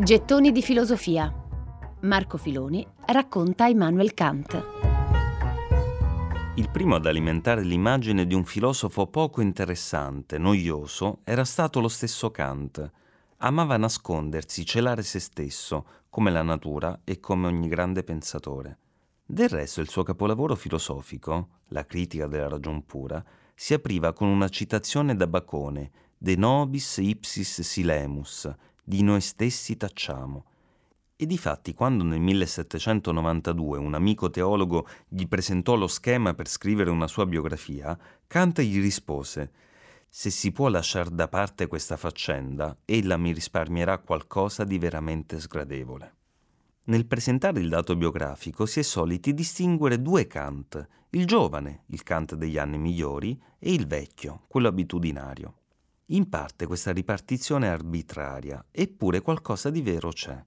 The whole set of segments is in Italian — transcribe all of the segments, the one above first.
Gettoni di filosofia. Marco Filoni racconta Immanuel Kant. Il primo ad alimentare l'immagine di un filosofo poco interessante, noioso, era stato lo stesso Kant. Amava nascondersi, celare se stesso, come la natura e come ogni grande pensatore. Del resto il suo capolavoro filosofico, La critica della ragion pura, si apriva con una citazione da Bacone, De nobis ipsis silemus, di noi stessi tacciamo. E difatti quando nel 1792 un amico teologo gli presentò lo schema per scrivere una sua biografia, Kant gli rispose se si può lasciare da parte questa faccenda, ella mi risparmierà qualcosa di veramente sgradevole. Nel presentare il dato biografico si è soliti distinguere due Kant, il giovane, il Kant degli anni migliori, e il vecchio, quello abitudinario. In parte questa ripartizione è arbitraria, eppure qualcosa di vero c'è.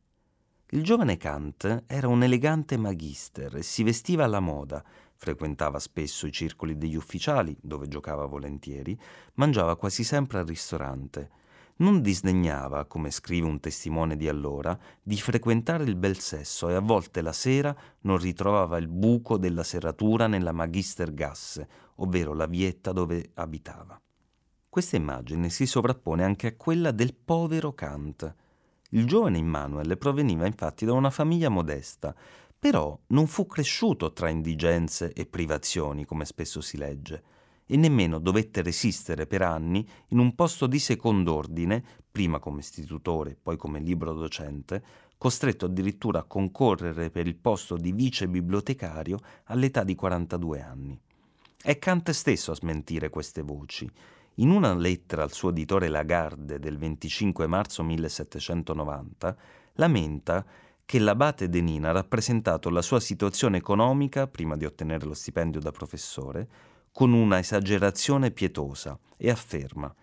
Il giovane Kant era un elegante magister e si vestiva alla moda, frequentava spesso i circoli degli ufficiali, dove giocava volentieri, mangiava quasi sempre al ristorante. Non disdegnava, come scrive un testimone di allora, di frequentare il bel sesso e a volte la sera non ritrovava il buco della serratura nella Magister Gasse, ovvero la vietta dove abitava. Questa immagine si sovrappone anche a quella del povero Kant. Il giovane Immanuel proveniva infatti da una famiglia modesta, però non fu cresciuto tra indigenze e privazioni, come spesso si legge, e nemmeno dovette resistere per anni in un posto di second'ordine, prima come istitutore, poi come libro docente, costretto addirittura a concorrere per il posto di vice bibliotecario all'età di 42 anni. È Kant stesso a smentire queste voci in una lettera al suo editore Lagarde del 25 marzo 1790 lamenta che l'abate Denin ha rappresentato la sua situazione economica, prima di ottenere lo stipendio da professore, con una esagerazione pietosa e afferma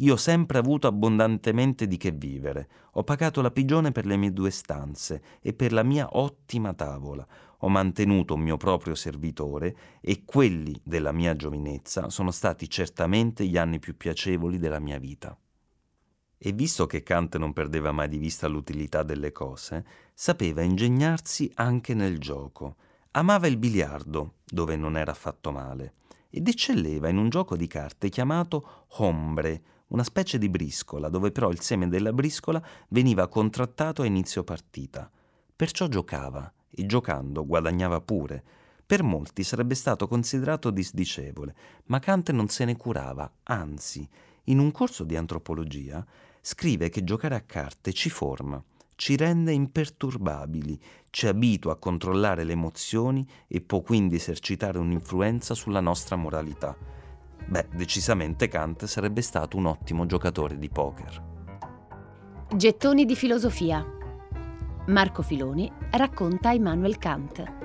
io ho sempre avuto abbondantemente di che vivere. Ho pagato la pigione per le mie due stanze e per la mia ottima tavola. Ho mantenuto un mio proprio servitore e quelli della mia giovinezza sono stati certamente gli anni più piacevoli della mia vita. E visto che Kant non perdeva mai di vista l'utilità delle cose, sapeva ingegnarsi anche nel gioco. Amava il biliardo, dove non era affatto male, ed eccelleva in un gioco di carte chiamato Hombre, una specie di briscola, dove però il seme della briscola veniva contrattato a inizio partita. Perciò giocava, e giocando guadagnava pure. Per molti sarebbe stato considerato disdicevole, ma Kant non se ne curava, anzi, in un corso di antropologia scrive che giocare a carte ci forma, ci rende imperturbabili, ci abitua a controllare le emozioni e può quindi esercitare un'influenza sulla nostra moralità. Beh, decisamente Kant sarebbe stato un ottimo giocatore di poker. Gettoni di filosofia. Marco Filoni racconta Immanuel Kant.